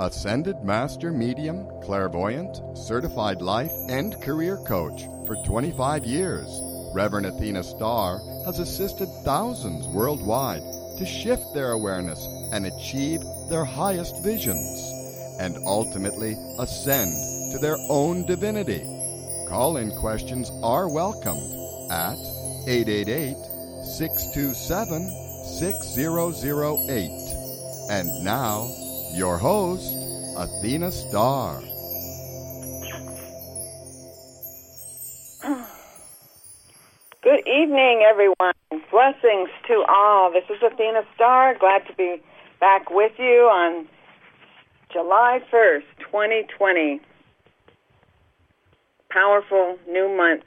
Ascended Master Medium, Clairvoyant, Certified Life and Career Coach for 25 years, Reverend Athena Star has assisted thousands worldwide to shift their awareness and achieve their highest visions, and ultimately ascend to their own divinity. Call in questions are welcomed at 888 627 6008. And now, your host, Athena Star. Good evening, everyone. Blessings to all. This is Athena Star. Glad to be back with you on July 1st, 2020. Powerful new month.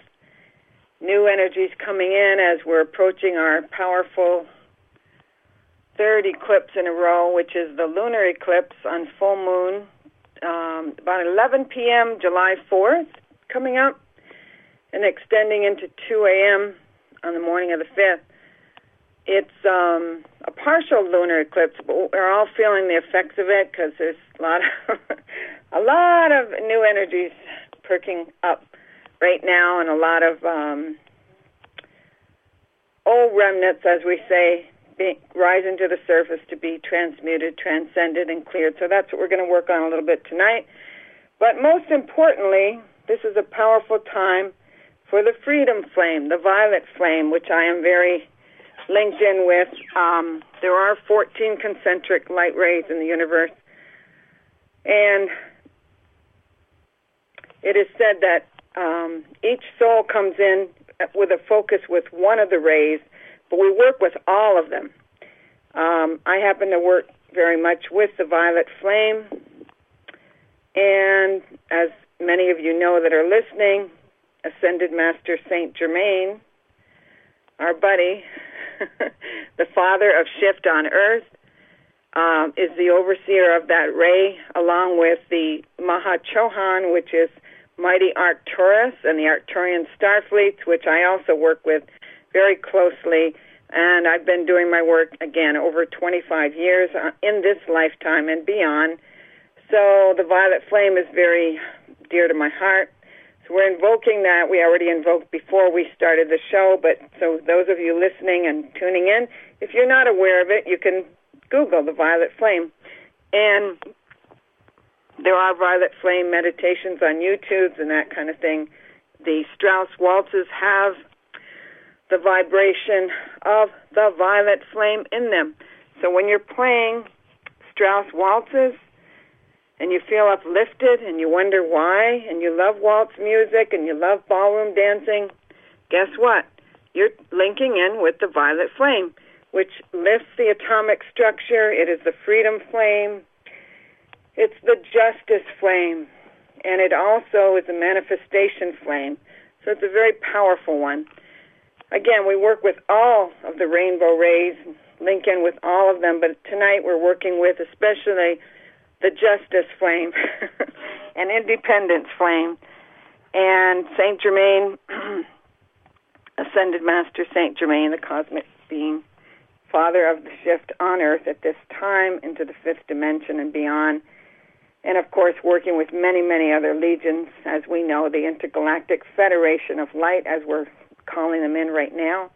New energies coming in as we're approaching our powerful third eclipse in a row, which is the lunar eclipse on full moon, um, about 11 p.m. July 4th, coming up, and extending into 2 a.m. on the morning of the 5th. It's um, a partial lunar eclipse, but we're all feeling the effects of it because there's a lot of a lot of new energies perking up right now, and a lot of um, old remnants, as we say, rising to the surface to be transmuted, transcended, and cleared. So that's what we're going to work on a little bit tonight. But most importantly, this is a powerful time for the freedom flame, the violet flame, which I am very linked in with. Um, there are 14 concentric light rays in the universe. And it is said that um, each soul comes in with a focus with one of the rays but we work with all of them. Um, I happen to work very much with the violet flame, and as many of you know that are listening, Ascended Master Saint Germain, our buddy, the father of shift on earth, um, is the overseer of that ray, along with the Maha Chohan, which is mighty Arcturus and the Arcturian star fleets, which I also work with very closely. And I've been doing my work again over 25 years uh, in this lifetime and beyond. So the violet flame is very dear to my heart. So we're invoking that. We already invoked before we started the show, but so those of you listening and tuning in, if you're not aware of it, you can Google the violet flame. And there are violet flame meditations on YouTube and that kind of thing. The Strauss waltzes have the vibration of the violet flame in them. So when you're playing Strauss waltzes and you feel uplifted and you wonder why and you love waltz music and you love ballroom dancing, guess what? You're linking in with the violet flame, which lifts the atomic structure. It is the freedom flame. It's the justice flame. And it also is a manifestation flame. So it's a very powerful one. Again, we work with all of the rainbow rays, link in with all of them, but tonight we're working with especially the justice flame and independence flame. And Saint Germain, Ascended Master Saint Germain, the cosmic being, father of the shift on earth at this time into the fifth dimension and beyond. And of course, working with many, many other legions, as we know, the Intergalactic Federation of Light, as we're calling them in right now.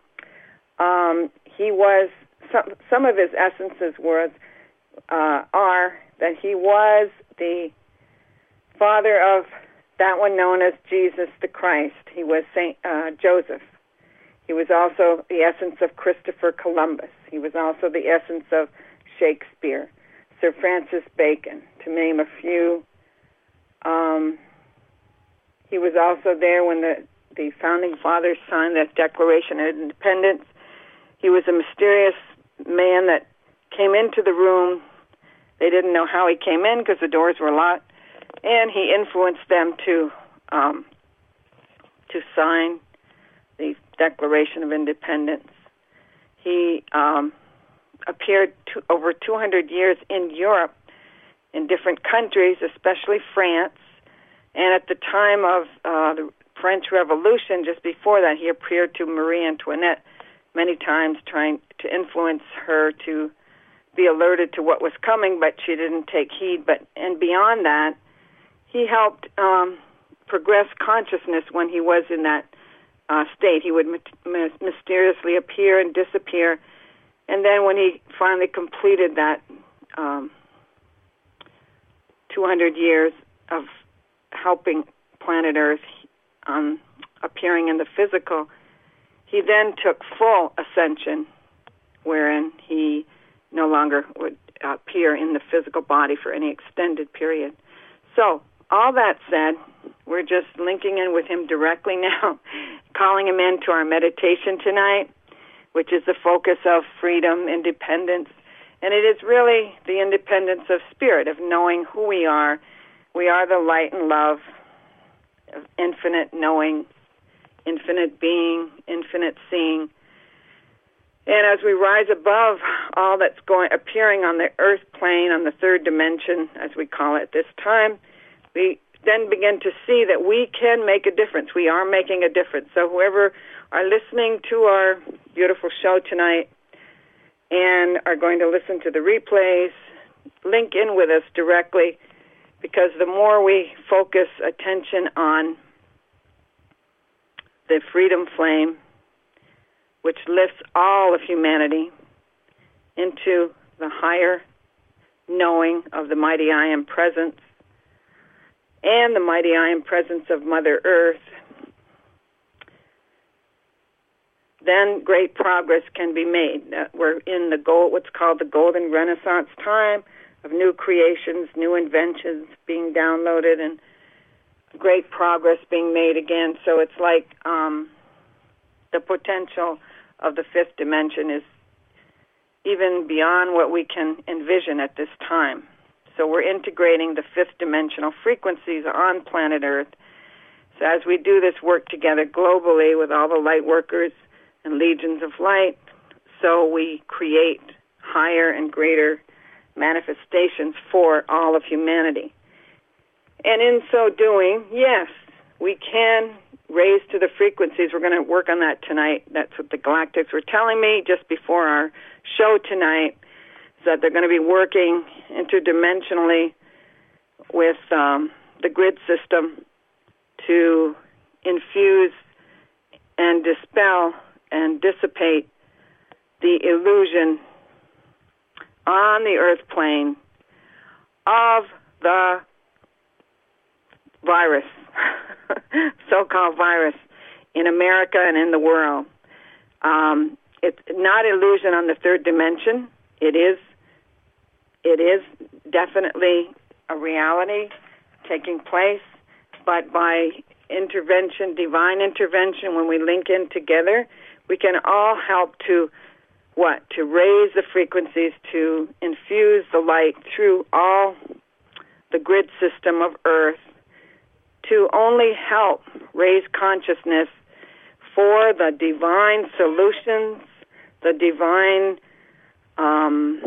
Um, he was some some of his essences was uh, are that he was the father of that one known as Jesus the Christ. He was Saint uh, Joseph. He was also the essence of Christopher Columbus. He was also the essence of Shakespeare, Sir Francis Bacon, to name a few. Um, he was also there when the the founding fathers signed that Declaration of Independence. He was a mysterious man that came into the room. They didn't know how he came in because the doors were locked, and he influenced them to um, to sign the Declaration of Independence. He um, appeared to, over 200 years in Europe, in different countries, especially France. And at the time of uh, the French Revolution, just before that, he appeared to Marie Antoinette many times, trying to influence her to be alerted to what was coming, but she didn't take heed. But and beyond that, he helped um, progress consciousness when he was in that uh, state. He would my- mysteriously appear and disappear, and then when he finally completed that um, 200 years of helping planet Earth um, appearing in the physical, he then took full ascension, wherein he no longer would appear in the physical body for any extended period. So, all that said, we're just linking in with him directly now, calling him into our meditation tonight, which is the focus of freedom, independence, and it is really the independence of spirit, of knowing who we are. We are the light and love of infinite knowing, infinite being, infinite seeing. And as we rise above all that's going appearing on the earth plane, on the third dimension, as we call it this time, we then begin to see that we can make a difference. We are making a difference. So whoever are listening to our beautiful show tonight and are going to listen to the replays, link in with us directly because the more we focus attention on the freedom flame, which lifts all of humanity into the higher knowing of the mighty I am presence and the mighty I am presence of Mother Earth, then great progress can be made. Uh, we're in the gold, what's called the golden renaissance time of new creations, new inventions being downloaded, and great progress being made again. So it's like um, the potential of the fifth dimension is even beyond what we can envision at this time. So we're integrating the fifth dimensional frequencies on planet Earth. So as we do this work together globally with all the light workers and legions of light, so we create higher and greater manifestations for all of humanity. And in so doing, yes, we can raise to the frequencies. We're going to work on that tonight. That's what the galactics were telling me just before our show tonight, is that they're going to be working interdimensionally with um, the grid system to infuse and dispel and dissipate the illusion on the earth plane of the virus, so-called virus, in America and in the world. Um, it's not illusion on the third dimension. It is. It is definitely a reality taking place, but by intervention, divine intervention, when we link in together, we can all help to what? To raise the frequencies, to infuse the light through all the grid system of Earth, to only help raise consciousness for the divine solutions, the divine, um,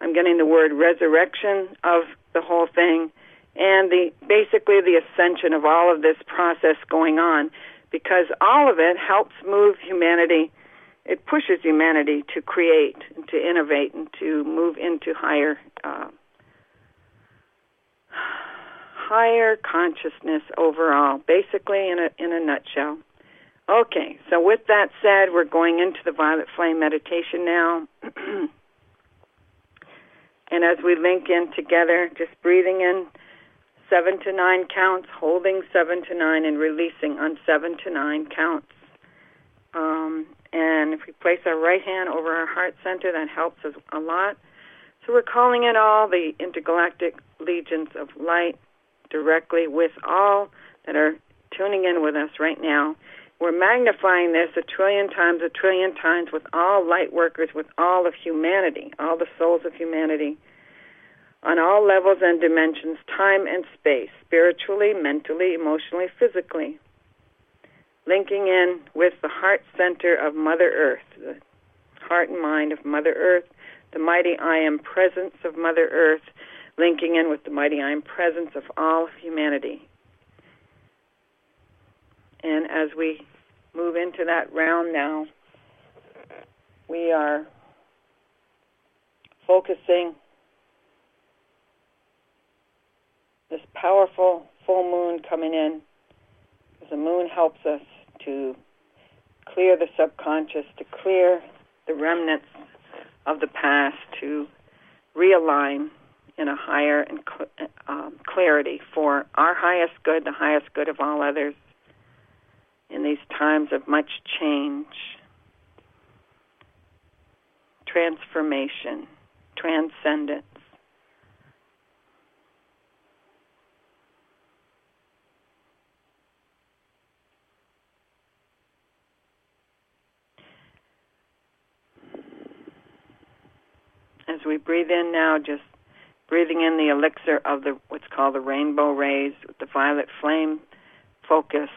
I'm getting the word resurrection of the whole thing, and the basically the ascension of all of this process going on, because all of it helps move humanity it pushes humanity to create and to innovate and to move into higher uh, higher consciousness overall basically in a in a nutshell. Okay so with that said we're going into the violet flame meditation now. And as we link in together just breathing in seven to nine counts holding seven to nine and releasing on seven to nine counts. Um, and if we place our right hand over our heart center, that helps us a lot. So we're calling in all the intergalactic legions of light directly with all that are tuning in with us right now. We're magnifying this a trillion times, a trillion times with all light workers, with all of humanity, all the souls of humanity, on all levels and dimensions, time and space, spiritually, mentally, emotionally, physically linking in with the heart center of Mother Earth, the heart and mind of Mother Earth, the mighty I am presence of Mother Earth, linking in with the mighty I am presence of all of humanity. And as we move into that round now, we are focusing this powerful full moon coming in, because the moon helps us to clear the subconscious, to clear the remnants of the past, to realign in a higher and cl- um, clarity for our highest good, the highest good of all others in these times of much change, transformation, transcendence. As we breathe in now, just breathing in the elixir of the what's called the rainbow rays with the violet flame focus.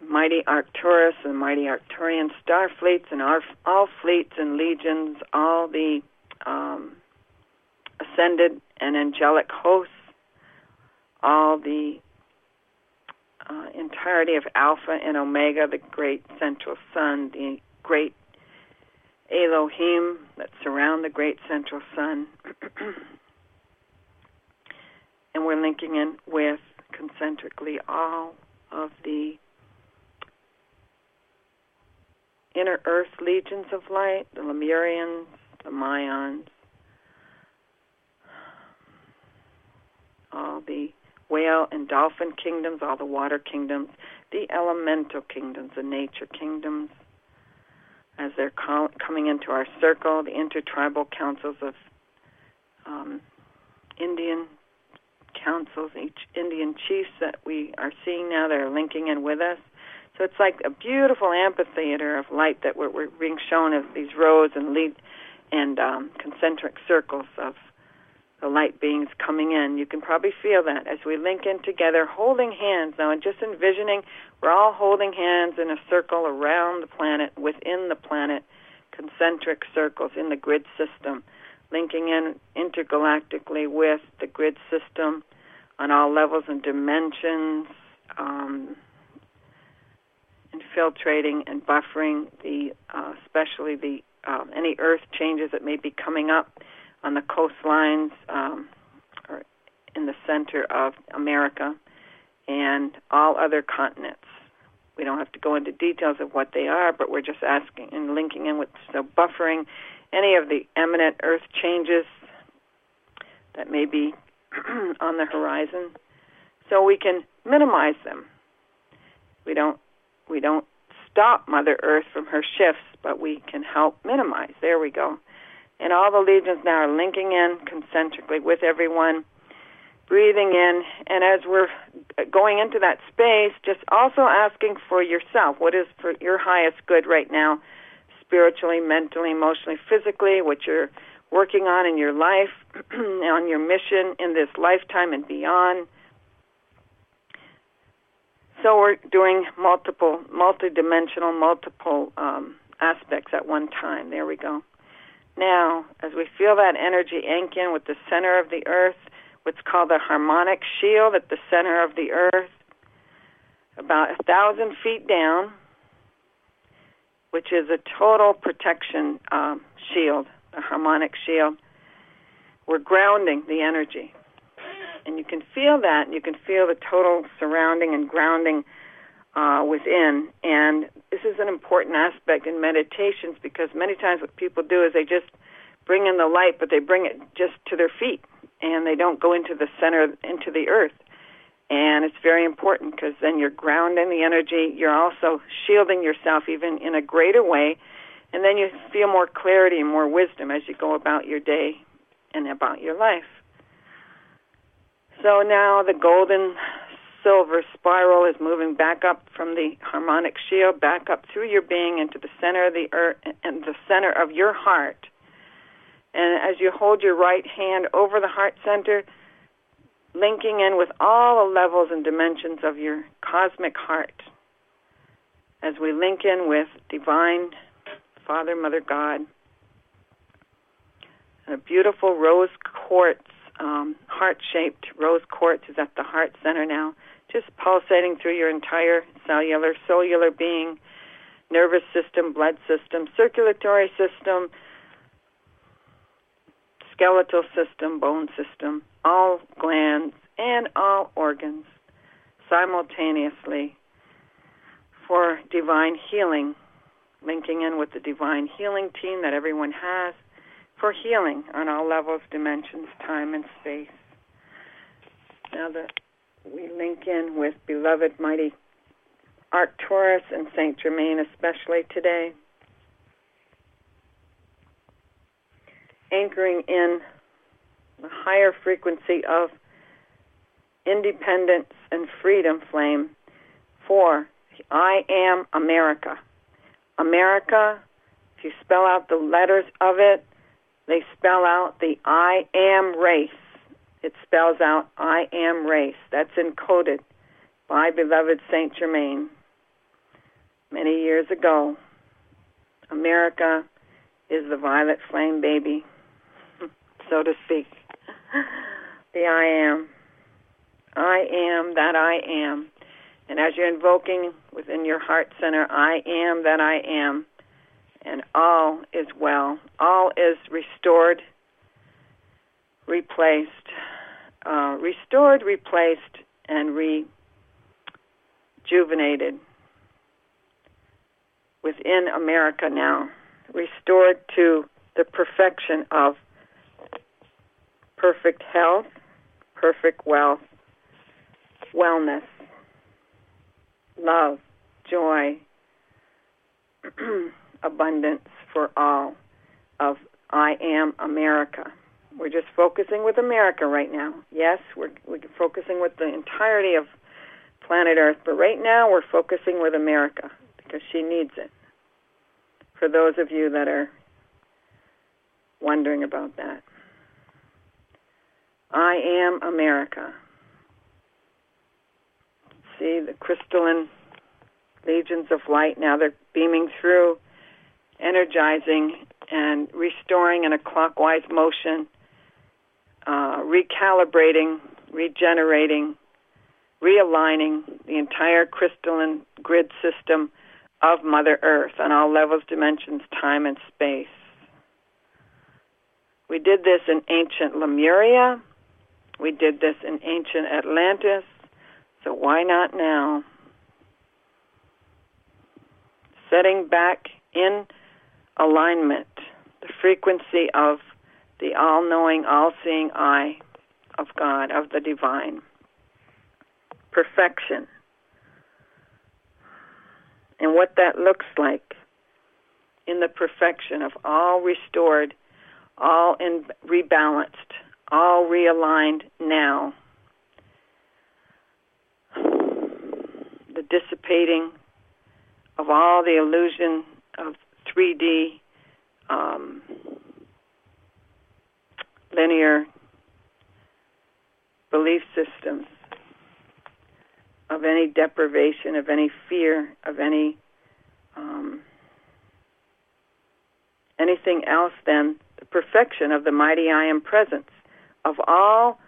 Mighty Arcturus and mighty Arcturian star fleets and our, all fleets and legions, all the um, ascended and angelic hosts, all the uh, entirety of Alpha and Omega, the great central sun, the great Elohim that surround the great central sun. and we're linking in with concentrically all of the inner earth legions of light, the Lemurians, the Mayans, all the whale and dolphin kingdoms, all the water kingdoms, the elemental kingdoms, the nature kingdoms, as they're coming into our circle, the intertribal councils of um, Indian councils, each Indian chiefs that we are seeing now that are linking in with us. So it's like a beautiful amphitheater of light that we're, we're being shown as these rows and lead and um, concentric circles of the light beings coming in. You can probably feel that as we link in together, holding hands now, and just envisioning we're all holding hands in a circle around the planet, within the planet, concentric circles in the grid system, linking in intergalactically with the grid system on all levels and dimensions, um, infiltrating and buffering the, uh, especially the uh, any earth changes that may be coming up on the coastlines um, or in the center of America and all other continents. We don't have to go into details of what they are, but we're just asking and linking in with so buffering any of the eminent Earth changes that may be on the horizon, so we can minimize them. We don't we don't stop Mother Earth from her shifts, but we can help minimize. There we go. And all the legions now are linking in concentrically with everyone, breathing in. And as we're going into that space, just also asking for yourself what is for your highest good right now, spiritually, mentally, emotionally, physically, what you're working on in your life, on your mission in this lifetime and beyond. So we're doing multiple, multi-dimensional, multiple um, aspects at one time. There we go. Now, as we feel that energy ink in with the center of the earth, what's called the harmonic shield at the center of the earth, about a thousand feet down, which is a total protection um, shield, a harmonic shield. We're grounding the energy. And you can feel that, and you can feel the total surrounding and grounding uh, within. And this is an important aspect in meditations because many times what people do is they just bring in the light, but they bring it just to their feet and they don't go into the center, into the earth. And it's very important because then you're grounding the energy. You're also shielding yourself even in a greater way. And then you feel more clarity and more wisdom as you go about your day and about your life. So now the golden silver spiral is moving back up from the harmonic shield, back up through your being into the center of the earth and the center of your heart. And as you hold your right hand over the heart center, linking in with all the levels and dimensions of your cosmic heart, as we link in with divine Father, Mother, God, and a beautiful rose quartz, um, heart-shaped rose quartz is at the heart center now just pulsating through your entire cellular, cellular being, nervous system, blood system, circulatory system, skeletal system, bone system, all glands, and all organs simultaneously for divine healing, linking in with the divine healing team that everyone has for healing on all levels, dimensions, time, and space. Now that we link in with beloved mighty Arcturus and Saint Germain, especially today, anchoring in the higher frequency of independence and freedom flame for I am America. America, if you spell out the letters of it, they spell out the I am race. It spells out I am race. That's encoded by beloved Saint Germain many years ago. America is the violet flame baby, so to speak. The I am. I am that I am. And as you're invoking within your heart center, I am that I am, and all is well. All is restored, replaced, uh, restored, replaced, and rejuvenated within America now, restored to the perfection of perfect health, perfect wealth, wellness, love, joy, abundance for all of I am America. We're just focusing with America right now. Yes, we're, we're focusing with the entirety of planet Earth, but right now we're focusing with America because she needs it. For those of you that are wondering about that, I am America see the crystalline legions of light. Now they're beaming through, energizing and restoring in a clockwise motion, uh, recalibrating, regenerating, realigning the entire crystalline grid system of Mother Earth on all levels, dimensions, time, and space. We did this in ancient Lemuria. We did this in ancient Atlantis. So why not now? Setting back in alignment the frequency of the all knowing, all seeing eye of God, of the divine. Perfection. And what that looks like in the perfection of all restored, all in rebalanced, all realigned now the dissipating of all the illusion of 3D um, linear belief systems, of any deprivation, of any fear, of any um, anything else than the perfection of the mighty I am presence of all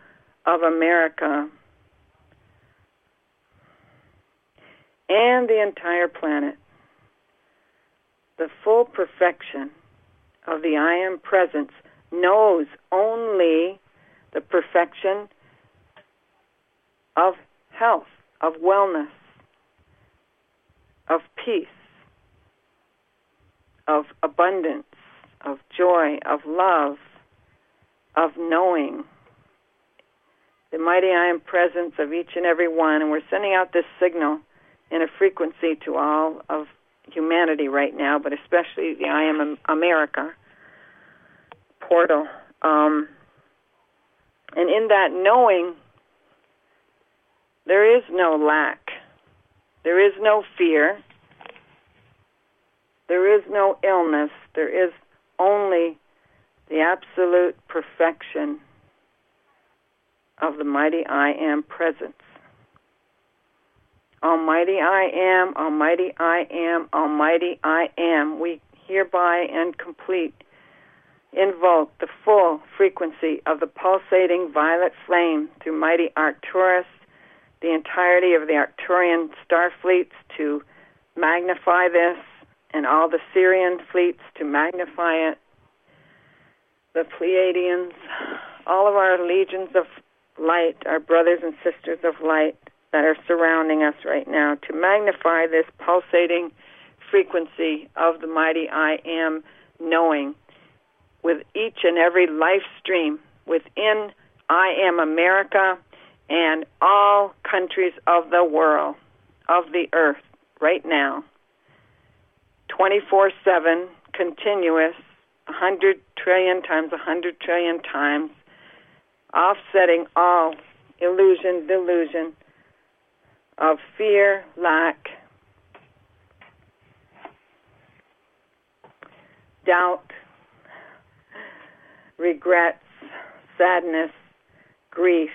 of America and the entire planet. The full perfection of the I am presence knows only the perfection of health, of wellness, of peace, of abundance, of joy, of love, of knowing. The mighty I am presence of each and every one, and we're sending out this signal in a frequency to all of humanity right now, but especially the I Am America portal. Um, and in that knowing, there is no lack, there is no fear, there is no illness, there is only the absolute perfection of the mighty I Am presence. Almighty I am, Almighty I am, Almighty I am. We hereby and complete invoke the full frequency of the pulsating violet flame through mighty Arcturus, the entirety of the Arcturian star fleets to magnify this, and all the Sirian fleets to magnify it. the Pleiadians, all of our legions of light, our brothers and sisters of light that are surrounding us right now, to magnify this pulsating frequency of the mighty I am knowing with each and every life stream within I am America and all countries of the world, of the earth, right now. 24 7, continuous, 100 trillion times 100 trillion times, offsetting all illusion, delusion of fear, lack, doubt, regrets, sadness, grief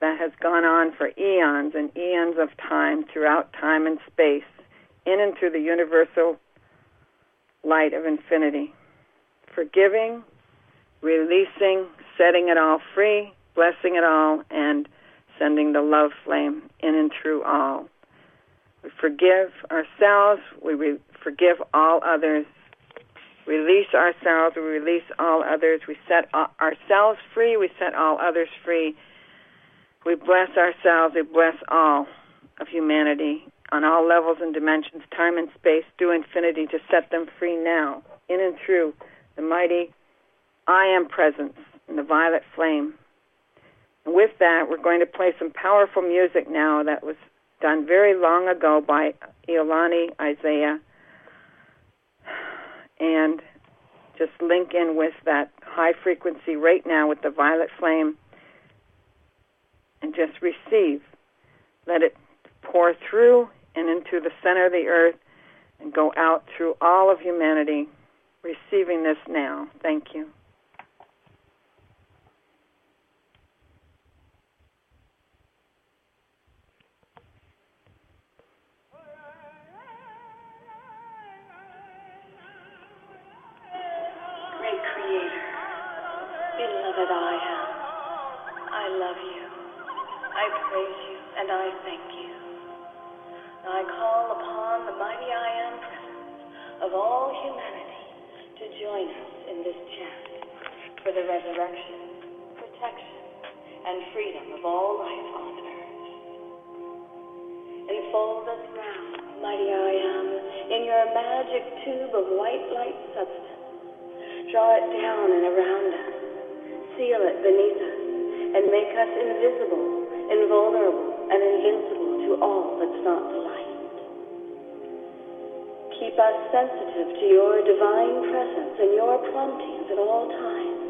that has gone on for eons and eons of time throughout time and space, in and through the universal light of infinity. Forgiving, releasing, setting it all free, blessing it all, and sending the love flame in and through all. We forgive ourselves, we re- forgive all others, release ourselves, we release all others, we set ourselves free, we set all others free. We bless ourselves, we bless all of humanity on all levels and dimensions, time and space, through infinity to set them free now, in and through the mighty I am presence in the violet flame. And with that, we're going to play some powerful music now that was done very long ago by Iolani Isaiah and just link in with that high frequency right now with the violet flame and just receive. Let it pour through and into the center of the earth and go out through all of humanity, receiving this now. Thank you. and freedom of all life on earth. Enfold us round, mighty I am, in your magic tube of white light substance. Draw it down and around us, seal it beneath us, and make us invisible, invulnerable, and invincible to all that's not light. Keep us sensitive to your divine presence and your promptings at all times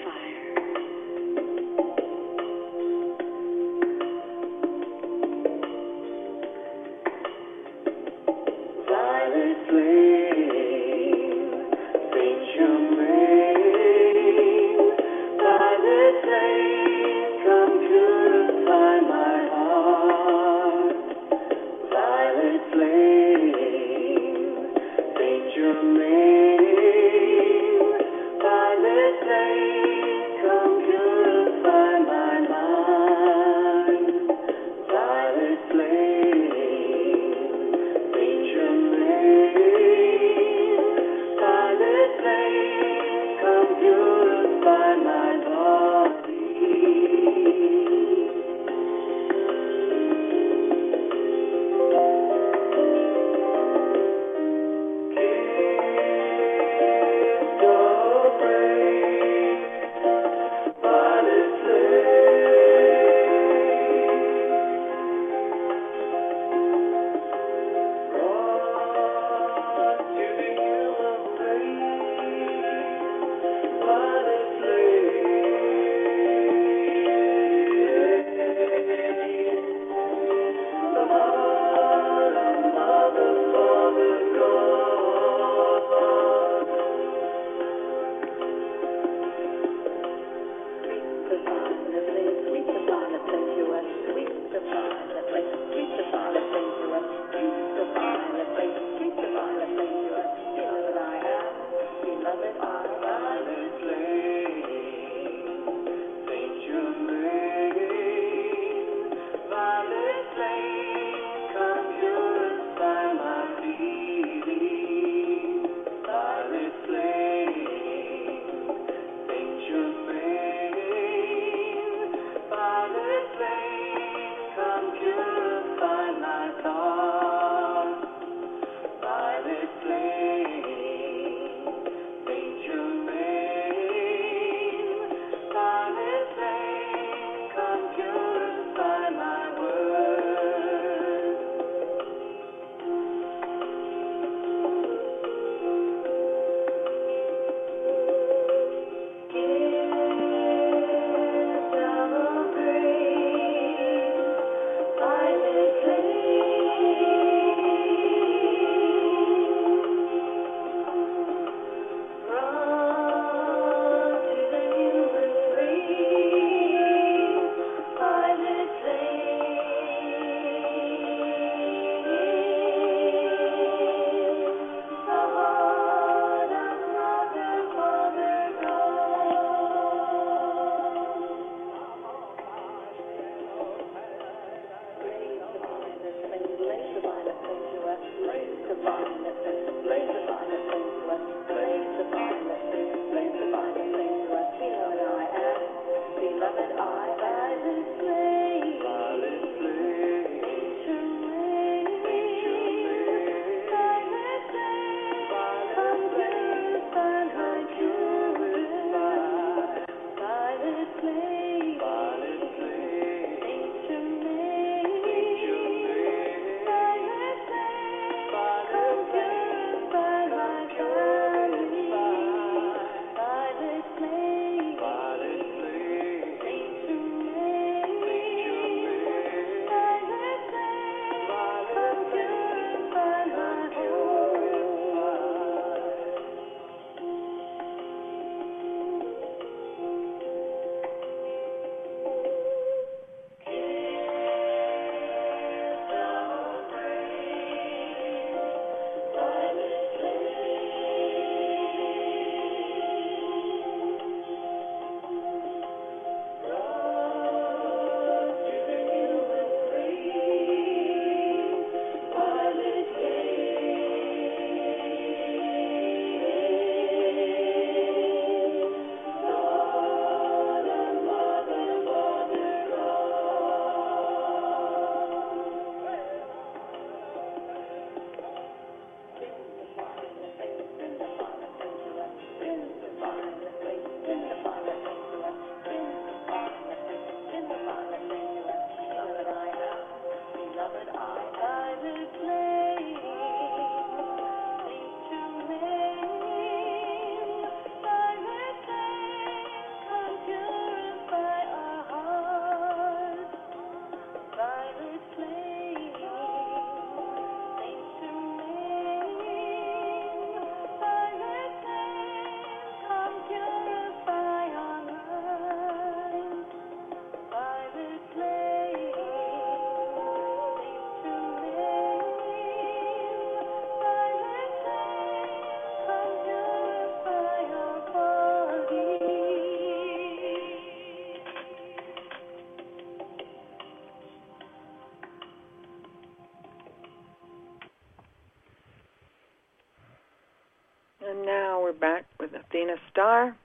Star.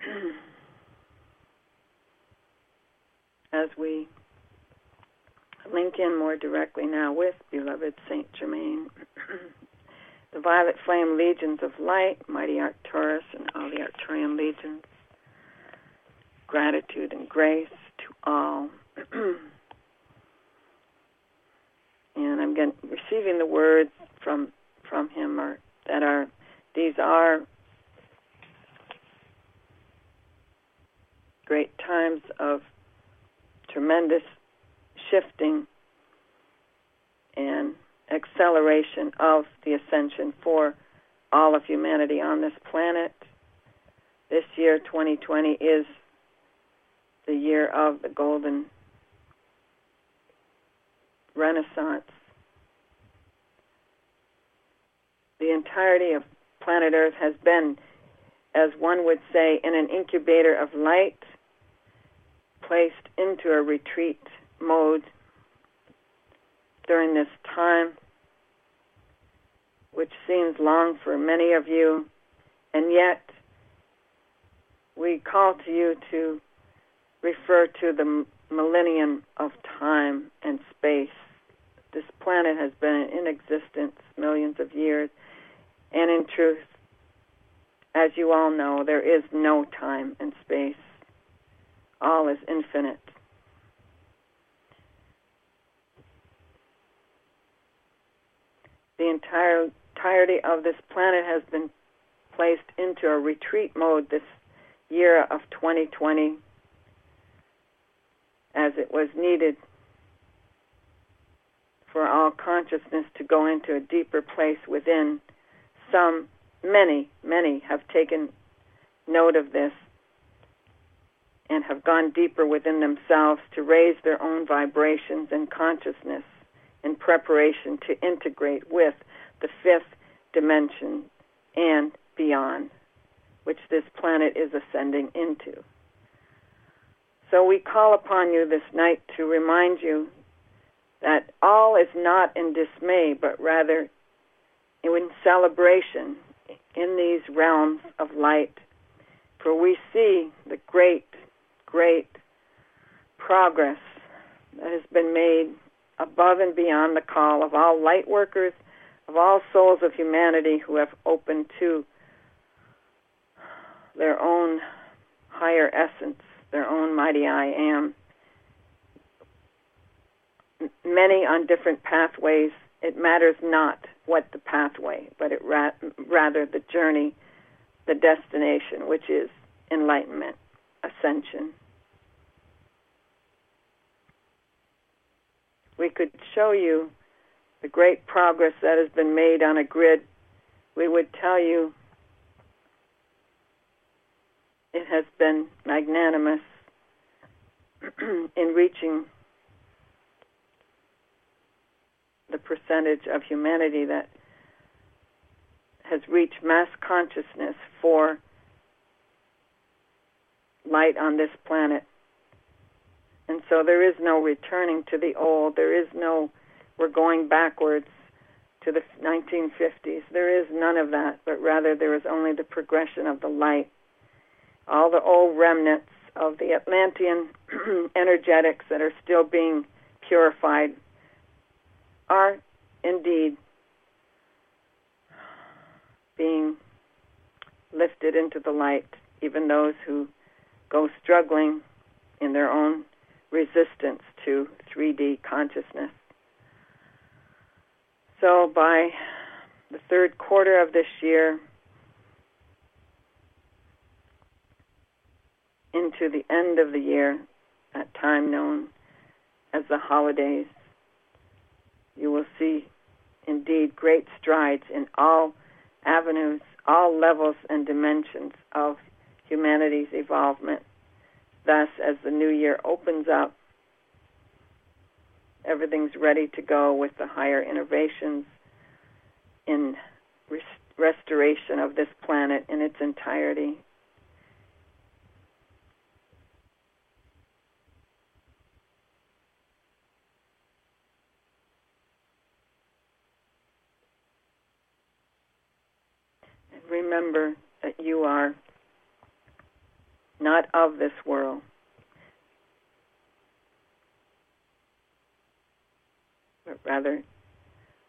As we link in more directly now with beloved Saint Germain, the violet flame legions of light, mighty Arcturus, and all the Arcturian legions, gratitude and grace to all. and I'm getting, receiving the words from from him are that are these are great times of tremendous shifting and acceleration of the ascension for all of humanity on this planet. This year, 2020, is the year of the golden renaissance. The entirety of planet Earth has been, as one would say, in an incubator of light, placed into a retreat mode during this time, which seems long for many of you, and yet we call to you to refer to the millennium of time and space. This planet has been in existence millions of years, and in truth, as you all know, there is no time and space. All is infinite. The entire entirety of this planet has been placed into a retreat mode this year of 2020 as it was needed for all consciousness to go into a deeper place within. Some, many, many have taken note of this and have gone deeper within themselves to raise their own vibrations and consciousness in preparation to integrate with the fifth dimension and beyond, which this planet is ascending into. So we call upon you this night to remind you that all is not in dismay, but rather in celebration in these realms of light. For we see the great, great progress that has been made above and beyond the call of all light workers, of all souls of humanity who have opened to their own higher essence their own mighty I am. Many on different pathways. It matters not what the pathway, but it ra- rather the journey, the destination, which is enlightenment, ascension. We could show you the great progress that has been made on a grid. We would tell you it has been magnanimous in reaching the percentage of humanity that has reached mass consciousness for light on this planet. And so there is no returning to the old. There is no, we're going backwards to the 1950s. There is none of that, but rather there is only the progression of the light all the old remnants of the Atlantean energetics that are still being purified are indeed being lifted into the light, even those who go struggling in their own resistance to 3D consciousness. So by the third quarter of this year, into the end of the year, that time known as the holidays, you will see indeed great strides in all avenues, all levels and dimensions of humanity's evolvement. Thus, as the new year opens up, everything's ready to go with the higher innovations in res- restoration of this planet in its entirety Remember that you are not of this world. But rather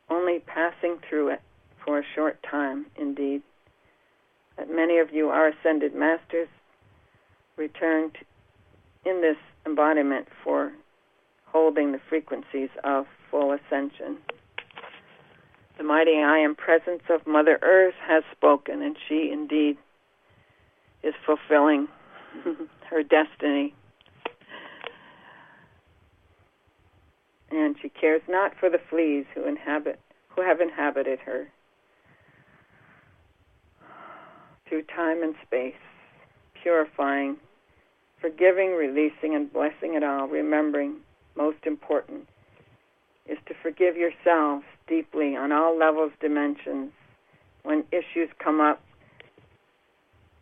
only passing through it for a short time indeed. That many of you are ascended masters returned in this embodiment for holding the frequencies of full ascension. The mighty I am presence of Mother Earth has spoken, and she indeed is fulfilling her destiny. And she cares not for the fleas who inhabit who have inhabited her through time and space, purifying, forgiving, releasing, and blessing it all, remembering, most important, is to forgive yourselves deeply on all levels, dimensions. When issues come up,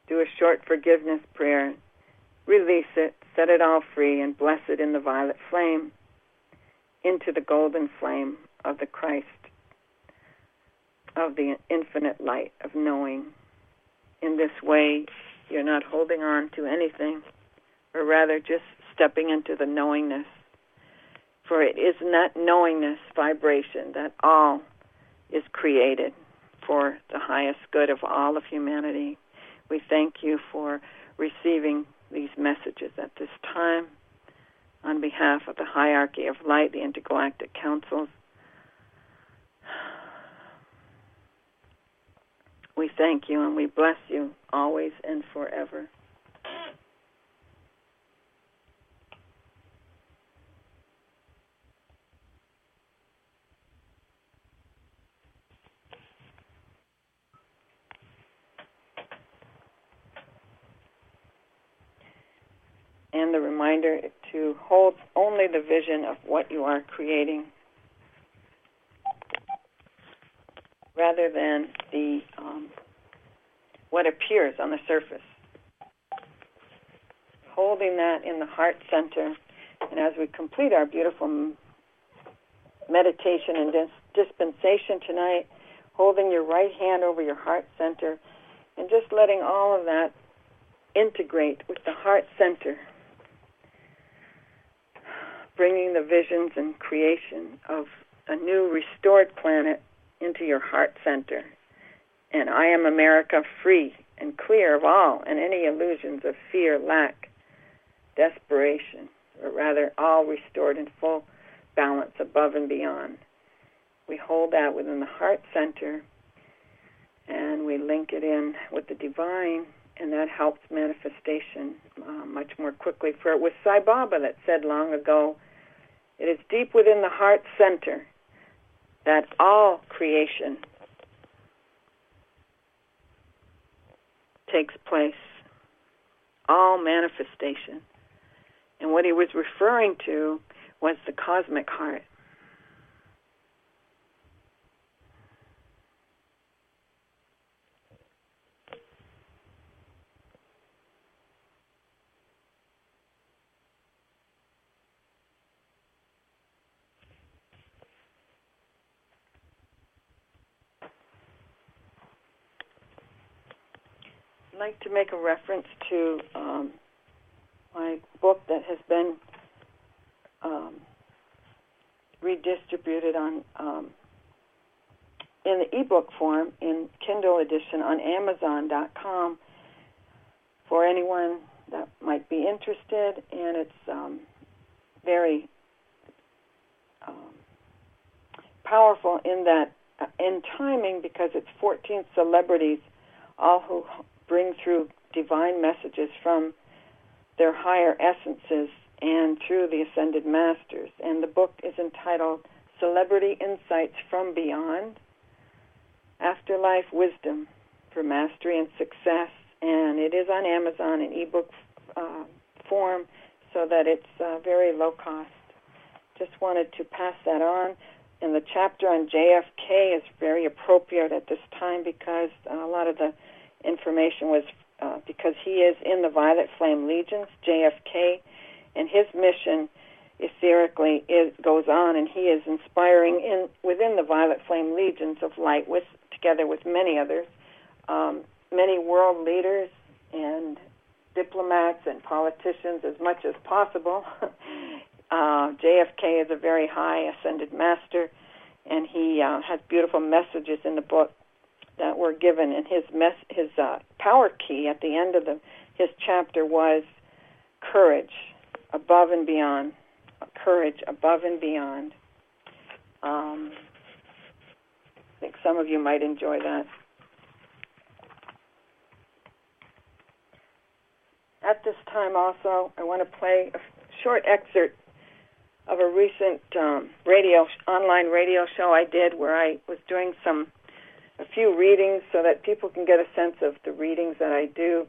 do a short forgiveness prayer, release it, set it all free, and bless it in the violet flame into the golden flame of the Christ, of the infinite light of knowing. In this way, you're not holding on to anything, or rather just stepping into the knowingness for it is that knowingness vibration that all is created for the highest good of all of humanity. We thank you for receiving these messages at this time on behalf of the hierarchy of light, the intergalactic councils. We thank you and we bless you always and forever. and the reminder to hold only the vision of what you are creating rather than the um, what appears on the surface. Holding that in the heart center, and as we complete our beautiful meditation and dis- dispensation tonight, holding your right hand over your heart center, and just letting all of that integrate with the heart center bringing the visions and creation of a new restored planet into your heart center. And I am America free and clear of all and any illusions of fear, lack, desperation, or rather all restored in full balance above and beyond. We hold that within the heart center and we link it in with the divine and that helps manifestation uh, much more quickly. For it was Sai Baba that said long ago, it is deep within the heart center that all creation takes place, all manifestation. And what he was referring to was the cosmic heart. Like to make a reference to um, my book that has been um, redistributed on um, in the ebook form in Kindle edition on Amazon.com for anyone that might be interested, and it's um, very um, powerful in that uh, in timing because it's 14 celebrities, all who bring through divine messages from their higher essences and through the ascended masters. And the book is entitled Celebrity Insights from Beyond Afterlife Wisdom for Mastery and Success. And it is on Amazon in ebook uh, form so that it's uh, very low cost. Just wanted to pass that on. And the chapter on JFK is very appropriate at this time because uh, a lot of the information was uh, because he is in the Violet Flame Legions, JFK, and his mission etherically is, goes on, and he is inspiring in within the Violet Flame Legions of Light, with together with many others, um, many world leaders and diplomats and politicians as much as possible. uh, JFK is a very high ascended master, and he uh, has beautiful messages in the book that were given. And his mess, his uh, power key at the end of the his chapter was courage, above and beyond. Courage, above and beyond. Um, I think some of you might enjoy that. At this time, also, I want to play a short excerpt of a recent um, radio online radio show I did where I was doing some a few readings so that people can get a sense of the readings that I do.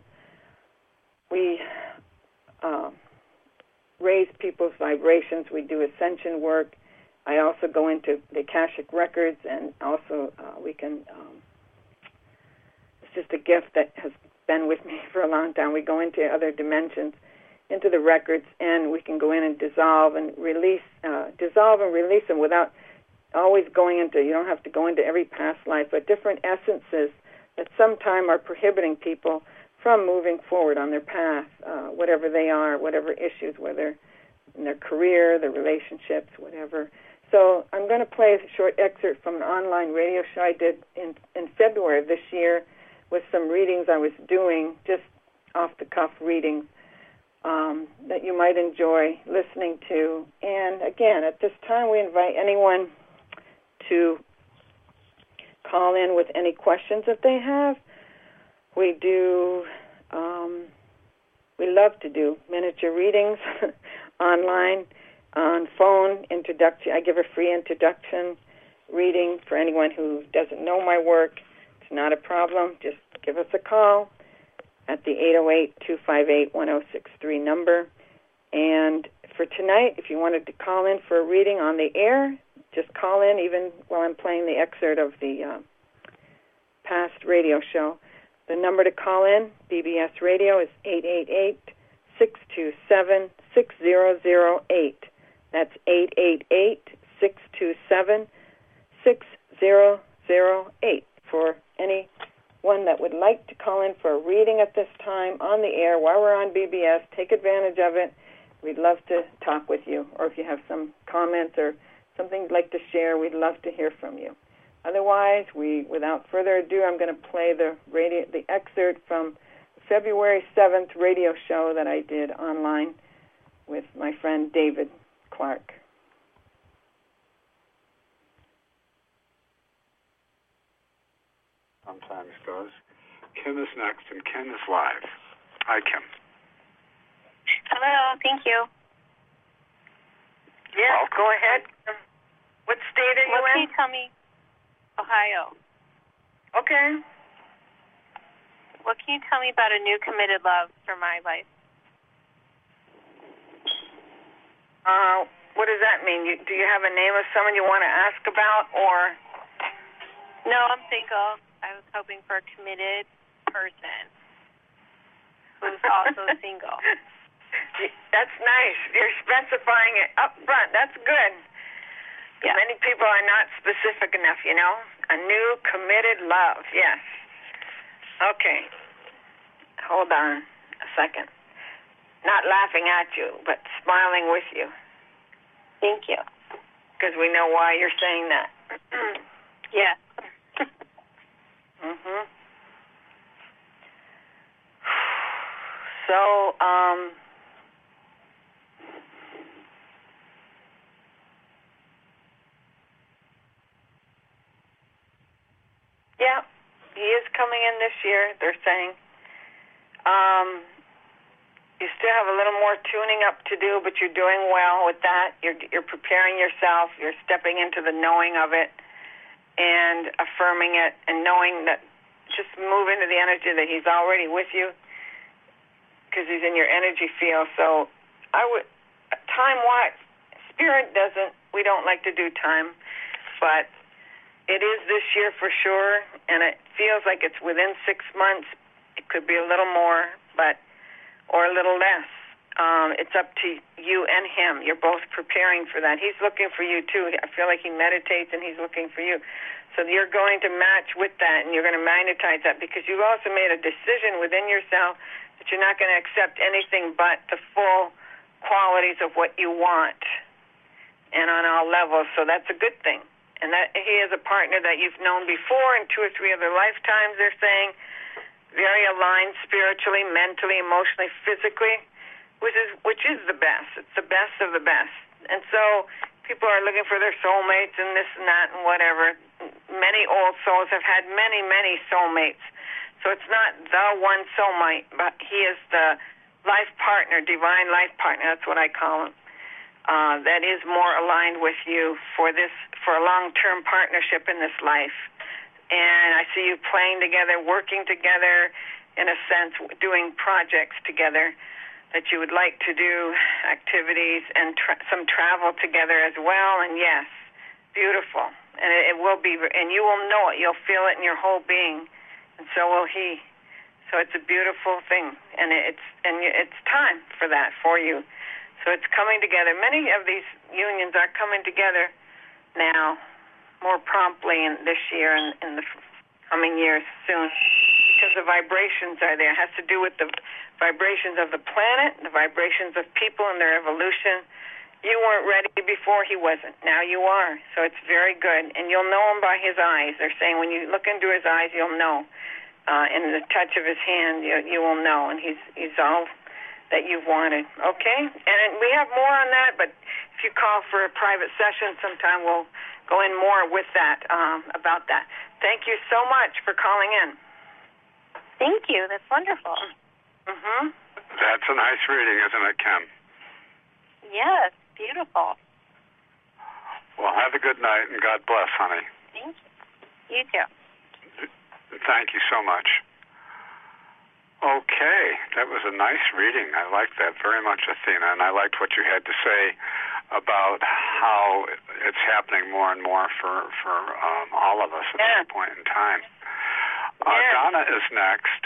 We uh, raise people's vibrations. We do ascension work. I also go into the Akashic records, and also uh, we can. Um, it's just a gift that has been with me for a long time. We go into other dimensions, into the records, and we can go in and dissolve and release, uh, dissolve and release them without always going into. You don't have to go into every past life, but different essences that sometime are prohibiting people from moving forward on their path, uh, whatever they are, whatever issues, whether in their career, their relationships, whatever. So I'm going to play a short excerpt from an online radio show I did in in February of this year with some readings I was doing, just off the cuff readings um, that you might enjoy listening to. And again, at this time, we invite anyone to call in with any questions that they have. We do, um, we love to do miniature readings online, on phone, introduction. I give a free introduction reading for anyone who doesn't know my work It's not a problem. Just give us a call at the 808-258-1063 number. And for tonight, if you wanted to call in for a reading on the air, just call in even while I'm playing the excerpt of the uh, past radio show. The number to call in, BBS Radio, is 888-627-6008. That's 888-627-6008 for anyone that would like to call in for a reading at this time on the air while we're on BBS, take advantage of it. We'd love to talk with you. Or if you have some comments or something you'd like to share, we'd love to hear from you. Otherwise, we, without further ado, I'm going to play the radio, the excerpt from February 7th radio show that I did online with my friend David Clark. sometimes goes. Kim is next, and Kim is live. Hi, Kim. Hello, thank you. Yeah, go ahead. What state are you what in? tell me? Ohio. Okay. What can you tell me about a new committed love for my life? Uh, what does that mean? You, do you have a name of someone you want to ask about, or? No, I'm single. I was hoping for a committed person who's also single. That's nice. You're specifying it up front. That's good. Yeah. Many people are not specific enough, you know. A new committed love. Yes. Okay. Hold on a second. Not laughing at you, but smiling with you. Thank you. Because we know why you're saying that. yeah. Mhm. So, um, yeah, he is coming in this year. They're saying. Um, you still have a little more tuning up to do, but you're doing well with that. You're you're preparing yourself. You're stepping into the knowing of it and affirming it and knowing that just move into the energy that he's already with you because he's in your energy field. So I would time wise, spirit doesn't. We don't like to do time, but it is this year for sure, and it feels like it's within six months. It could be a little more, but or a little less. um, it's up to you and him. You're both preparing for that. He's looking for you too. I feel like he meditates and he's looking for you. So you're going to match with that and you're going to magnetize that because you've also made a decision within yourself that you're not going to accept anything but the full qualities of what you want and on all levels. So that's a good thing. And that he is a partner that you've known before in two or three other lifetimes, they're saying. Very aligned spiritually, mentally, emotionally, physically which is which is the best. It's the best of the best. And so people are looking for their soulmates and this and that and whatever. Many old souls have had many, many soulmates. So it's not the one soulmate, but he is the life partner, divine life partner. That's what I call him. Uh, that is more aligned with you for this for a long-term partnership in this life. And I see you playing together, working together, in a sense, doing projects together that you would like to do activities and tra- some travel together as well. And yes, beautiful. And it, it will be, and you will know it. You'll feel it in your whole being, and so will he. So it's a beautiful thing, and it's and it's time for that for you. So it's coming together. Many of these unions are coming together now, more promptly in this year and in the coming years soon, because the vibrations are there. It has to do with the vibrations of the planet, the vibrations of people and their evolution. You weren't ready before he wasn't. Now you are. So it's very good. And you'll know him by his eyes. They're saying when you look into his eyes, you'll know. Uh, in the touch of his hand, you, you will know. And he's, he's all that you've wanted. Okay? And we have more on that, but if you call for a private session sometime, we'll go in more with that, um, about that. Thank you so much for calling in. Thank you. That's wonderful. Mm-hmm. That's a nice reading, isn't it, Kim? Yes, beautiful. Well, have a good night and God bless, honey. Thank you. You too. Thank you so much. Okay, that was a nice reading. I liked that very much, Athena, and I liked what you had to say about how it's happening more and more for for um, all of us at Yeah. this point in time. Uh, Yeah. Donna is next,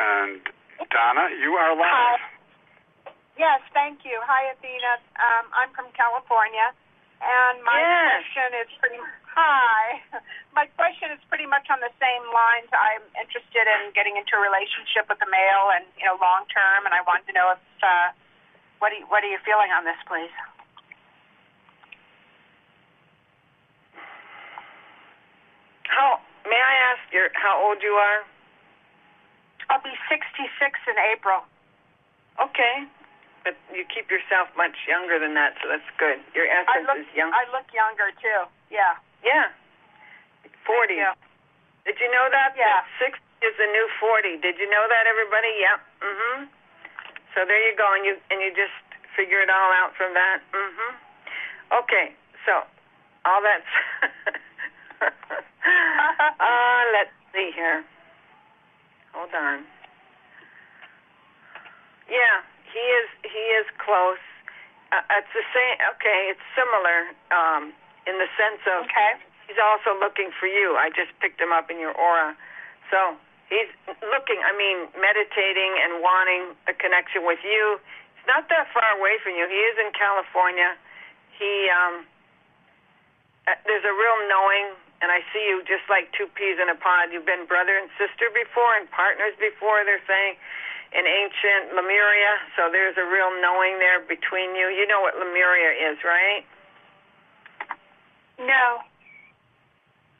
and Donna, you are live. Yes, thank you. Hi, Athena. Um, I'm from California, and my Yes. question is pretty. Hi, my question is pretty much on the same lines. I'm interested in getting into a relationship with a male, and you know, long term. And I want to know if uh, what are you, what are you feeling on this, please? How may I ask your how old you are? I'll be 66 in April. Okay. But you keep yourself much younger than that, so that's good. Your I essence look is young. I look younger too. Yeah. yeah. Forty. You. Did you know that? Yeah. That Six is the new forty. Did you know that everybody? Yep. Mhm. So there you go, and you and you just figure it all out from that. Mhm. Okay. So all that's uh let's see here. Hold on. Yeah, he is he is close. Uh, it's the same okay, it's similar um in the sense of Okay. he's also looking for you. I just picked him up in your aura. So he's looking, I mean, meditating and wanting a connection with you. He's not that far away from you. He is in California. He, um, uh, there's a real knowing, and I see you just like two peas in a pod. You've been brother and sister before and partners before, they're saying, in ancient Lemuria. So there's a real knowing there between you. You know what Lemuria is, right? No.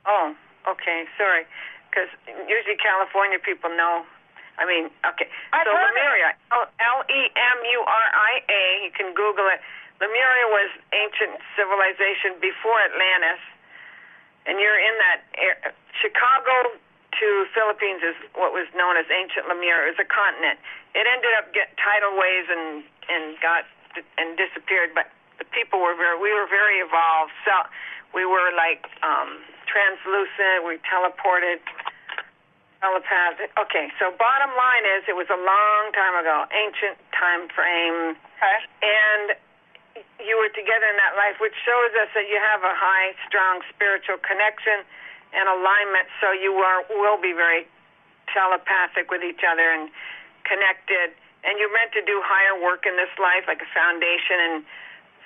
Oh, okay. Sorry, because usually California people know. I mean, okay. I've so Lemuria, oh, L E M U R I A. You can Google it. Lemuria was ancient civilization before Atlantis, and you're in that. Air, Chicago to Philippines is what was known as ancient Lemuria. It was a continent. It ended up get tidal waves and and got and disappeared, but the people were very. We were very evolved. So we were like um, translucent. We teleported, telepathic. Okay, so bottom line is, it was a long time ago, ancient time frame, Okay. and you were together in that life, which shows us that you have a high, strong spiritual connection and alignment. So you are will be very telepathic with each other and connected. and you're meant to do higher work in this life, like a foundation and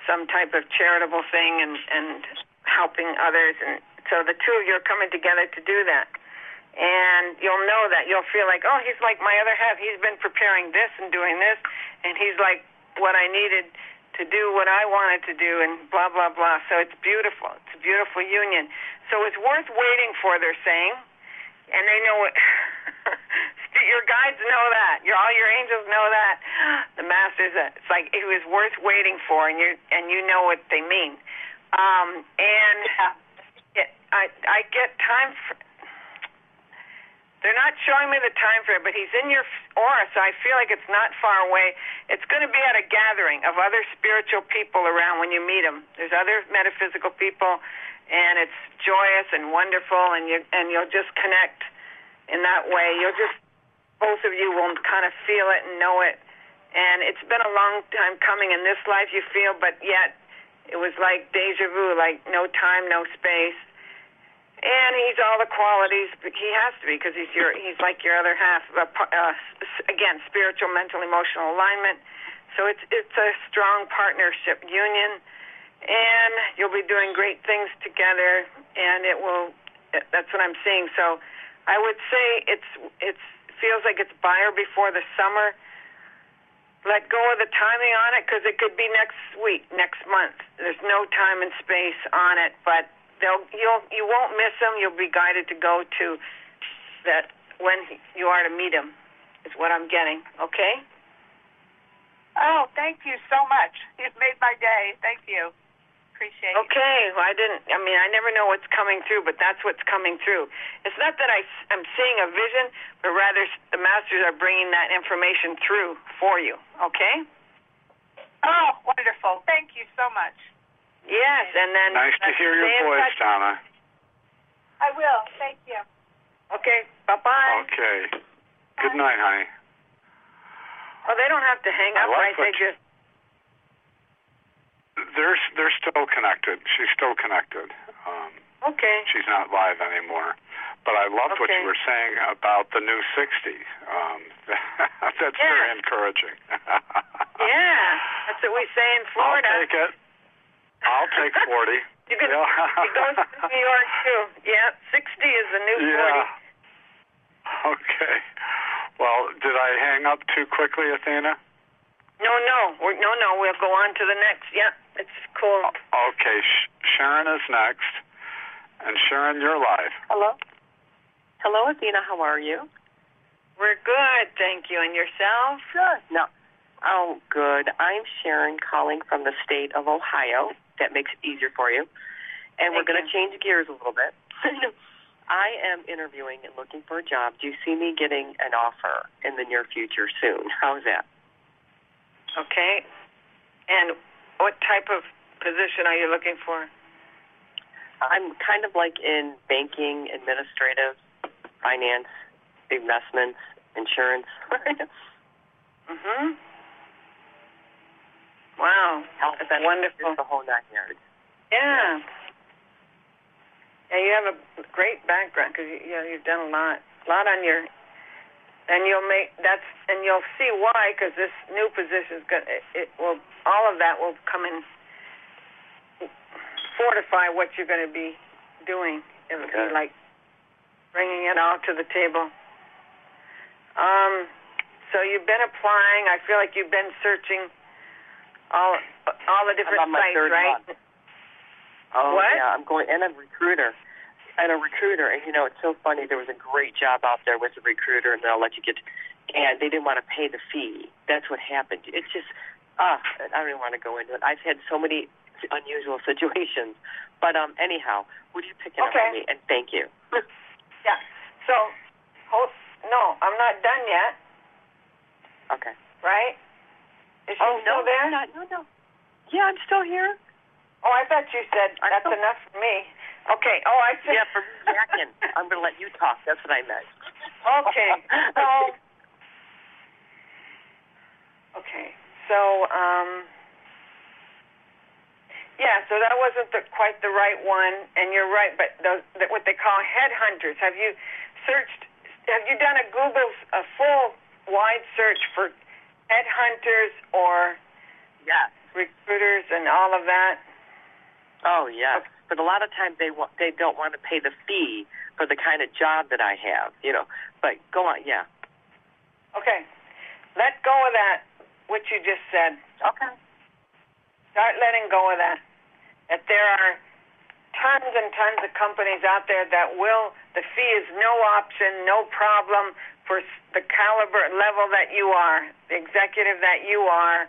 some type of charitable thing, and and helping others. And so the two of you are coming together to do that. And you'll know that you'll feel like, oh, he's like my other half. He's been preparing this and doing this, and he's like what I needed to do what I wanted to do, and blah blah blah. So it's beautiful. It's a beautiful union. So it's worth waiting for. They're saying, and they know it. your guides know that. Your all your angels know that. The masters. It's like it was worth waiting for, and you and you know what they mean. Um, and it, I I get time for they're not showing me the time frame, but he's in your aura, so I feel like it's not far away. It's going to be at a gathering of other spiritual people around when you meet them. There's other metaphysical people, and it's joyous and wonderful, and you and you'll just connect in that way. You'll just both of you will kind of feel it and know it. And it's been a long time coming in this life, you feel, but yet it was like deja vu, like no time, no space and he's all the qualities he has to be because he's your he's like your other half. Uh, again, spiritual, mental, emotional alignment. So it's it's a strong partnership union, and you'll be doing great things together. And it will. That's what I'm seeing. So I would say it's it's feels like it's buyer before the summer. Let go of the timing on it because it could be next week, next month. There's no time and space on it, but they'll you'll you won't miss them. You'll be guided to go to that when you are to meet him. Is what I'm getting. Okay. Oh, thank you so much. You've made my day. Thank you. Appreciate it. Okay. Well, I didn't. I mean, I never know what's coming through, but that's what's coming through. It's not that I I'm seeing a vision, but rather the masters are bringing that information through for you. Okay. Oh, wonderful. Thank you so much. Yes, and then nice to hear your voice, touch. Donna. I will. Thank you. Okay. Bye bye. Okay. Good night, honey. Oh, they don't have to hang up, like right? They just. They're they're still connected. She's still connected. Um, okay. She's not live anymore. But I loved okay. what you were saying about the new 60. Um, that's yeah. very encouraging. yeah, that's what we say in Florida. I'll take it. I'll take 40. You can, yeah. it goes to New York, too. Yeah, 60 is the new yeah. 40. Okay. Well, did I hang up too quickly, Athena? No, no. We're, no, no. We'll go on to the next. Yeah, it's cool. Okay. Sharon is next. And Sharon, you're live. Hello. Hello, Athena. How are you? We're good, thank you. And yourself? Good. No. Oh, good. I'm Sharon calling from the state of Ohio that makes it easier for you. And Thank we're going to change gears a little bit. I am interviewing and looking for a job. Do you see me getting an offer in the near future soon? How's that? Okay. And what type of position are you looking for? I'm kind of like in banking, administrative, finance, investments, insurance. mhm. Wow, Health that's wonderful. The whole nine yards. Yeah. Yeah, you have a great background because you, you know, you've done a lot, a lot on your, and you'll make that's, and you'll see why because this new position is going. It, it will, all of that will come in, fortify what you're going to be doing. It'll Okay. be like bringing it all to the table. Um, so you've been applying. I feel like you've been searching all all the different I'm on my sites, third right? month. Oh What? yeah, I'm going and a recruiter. And a recruiter, and you know, it's so funny. There was a great job out there with a recruiter, and they'll let you get, and they didn't want to pay the fee. That's what happened. It's just, ah, I don't even want to go into it. I've had so many unusual situations, but um, anyhow, would you pick it up Okay. for me? And thank you. Yeah. So, hold, no, I'm not done yet, okay. right? Is she Oh still no, there? I'm not. No, no. Yeah, I'm still here. Oh, I thought you said that's enough for me. Okay. Oh, I see. Yeah, for me, yakking. I'm going to let you talk. That's what I meant. Okay. So, okay. So, um, yeah. So that wasn't the, quite the right one, and you're right. But those, that what they call headhunters. Have you searched? Have you done a Google a full wide search for headhunters or Yes. recruiters and all of that? Oh yes. But a lot of times they want they don't want to pay the fee for the kind of job that I have. You know. But go on. Yeah. Okay. Let go of that, what you just said. Okay. Start letting go of that. That there are tons and tons of companies out there that will, the fee is no option, no problem for the caliber level that you are, the executive that you are,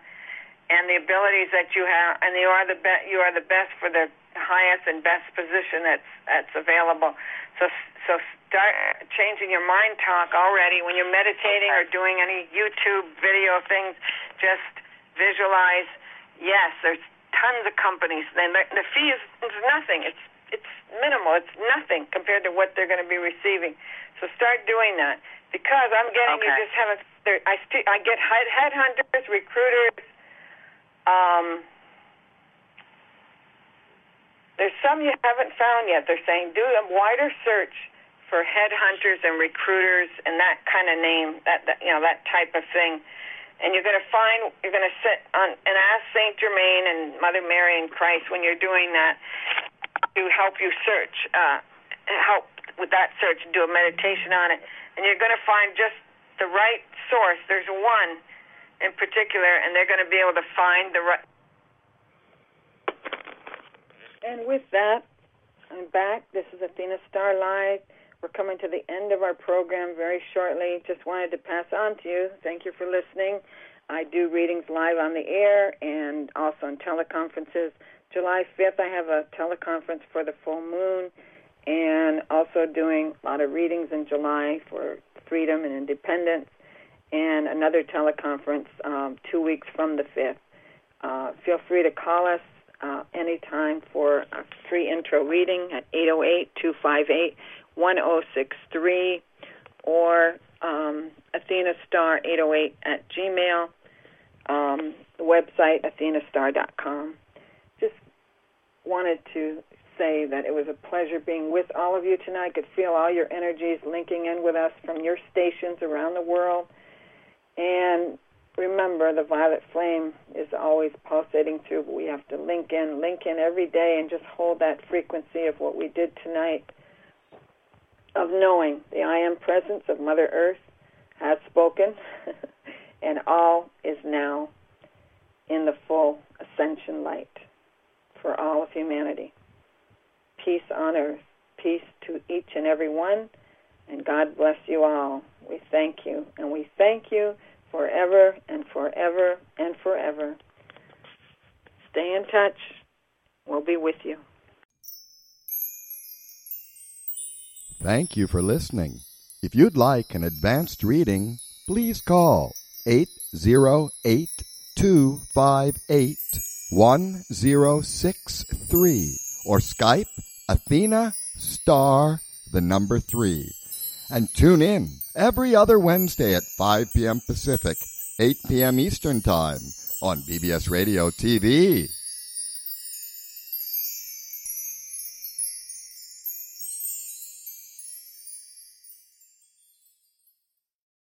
and the abilities that you have, and you are the be- you are the best for the highest and best position that's that's available. So so start changing your mind talk already when you're meditating or doing any YouTube video things. Just visualize. Yes, there's tons of companies. Then the, the fee is, is nothing. It's it's minimal. It's nothing compared to what they're going to be receiving. So start doing that because I'm getting you just have a. There, I st- I get head headhunters, recruiters. Um, there's some you haven't found yet. They're saying do a wider search for headhunters and recruiters and that kind of name, that, that you know that type of thing. And you're going to find you're going to sit on and ask Saint Germain and Mother Mary and Christ when you're doing that to help you search, uh, help with that search, do a meditation on it, and you're going to find just the right source. There's one in particular, and they're going to be able to find the right. And with that, I'm back. This is Athena Star Live. We're coming to the end of our program very shortly. Just wanted to pass on to you. Thank you for listening. I do readings live on the air and also in teleconferences. July 5th, I have a teleconference for the full moon and also doing a lot of readings in July for freedom and independence and another teleconference um, two weeks from the 5th. Uh, feel free to call us uh, anytime for a free intro reading at 808-258-1063 or um, Athena Star 808 at Gmail. Um, the website athenastar.com. Just wanted to say that it was a pleasure being with all of you tonight. I could feel all your energies linking in with us from your stations around the world. And remember, the violet flame is always pulsating through, but we have to link in, link in every day, and just hold that frequency of what we did tonight of knowing the I am presence of Mother Earth has spoken, and all is now in the full ascension light for all of humanity. Peace on earth, peace to each and every one, and God bless you all. We thank you, and we thank you forever and forever and forever. Stay in touch. We'll be with you. Thank you for listening. If you'd like an advanced reading, please call 808 258 1063 or Skype Athena Star the number 3 and tune in every other Wednesday at 5 p.m. Pacific, 8 p.m. Eastern Time on BBS Radio TV.